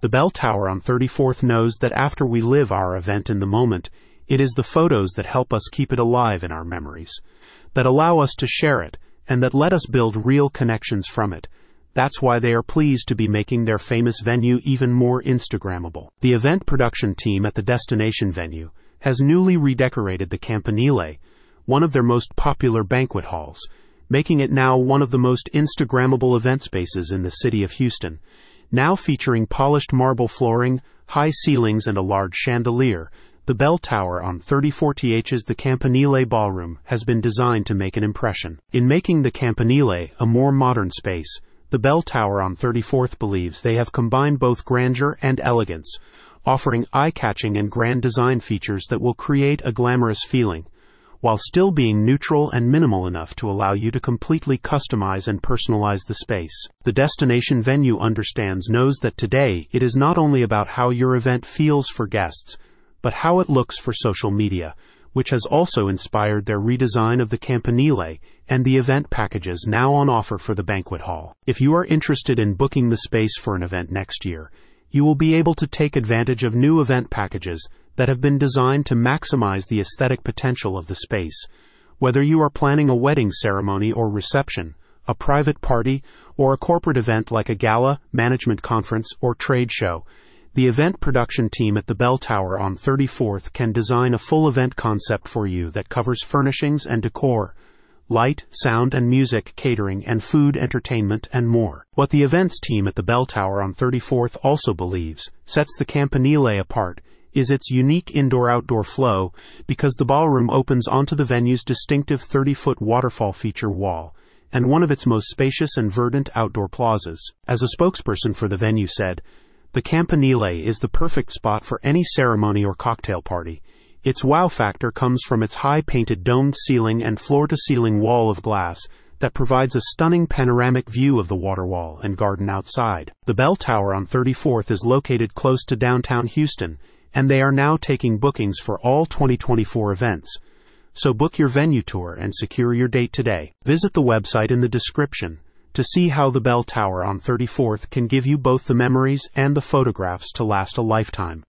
The bell tower on 34th knows that after we live our event in the moment, it is the photos that help us keep it alive in our memories, that allow us to share it, and that let us build real connections from it. That's why they are pleased to be making their famous venue even more Instagrammable. The event production team at the destination venue has newly redecorated the Campanile, one of their most popular banquet halls, making it now one of the most Instagrammable event spaces in the city of Houston, now featuring polished marble flooring, high ceilings, and a large chandelier. The bell tower on 34th's The Campanile Ballroom has been designed to make an impression. In making the Campanile a more modern space, the bell tower on 34th believes they have combined both grandeur and elegance, offering eye catching and grand design features that will create a glamorous feeling while still being neutral and minimal enough to allow you to completely customize and personalize the space. The destination venue understands knows that today it is not only about how your event feels for guests, but how it looks for social media, which has also inspired their redesign of the Campanile and the event packages now on offer for the banquet hall. If you are interested in booking the space for an event next year, you will be able to take advantage of new event packages that have been designed to maximize the aesthetic potential of the space. Whether you are planning a wedding ceremony or reception, a private party, or a corporate event like a gala, management conference, or trade show, the event production team at the Bell Tower on 34th can design a full event concept for you that covers furnishings and decor, light, sound and music, catering, and food, entertainment, and more. What the events team at the Bell Tower on 34th also believes sets the Campanile apart is its unique indoor outdoor flow because the ballroom opens onto the venue's distinctive 30 foot waterfall feature wall and one of its most spacious and verdant outdoor plazas. As a spokesperson for the venue said, the Campanile is the perfect spot for any ceremony or cocktail party. Its wow factor comes from its high painted domed ceiling and floor to ceiling wall of glass that provides a stunning panoramic view of the water wall and garden outside. The bell tower on 34th is located close to downtown Houston and they are now taking bookings for all 2024 events. So book your venue tour and secure your date today. Visit the website in the description to see how the bell tower on 34th can give you both the memories and the photographs to last a lifetime.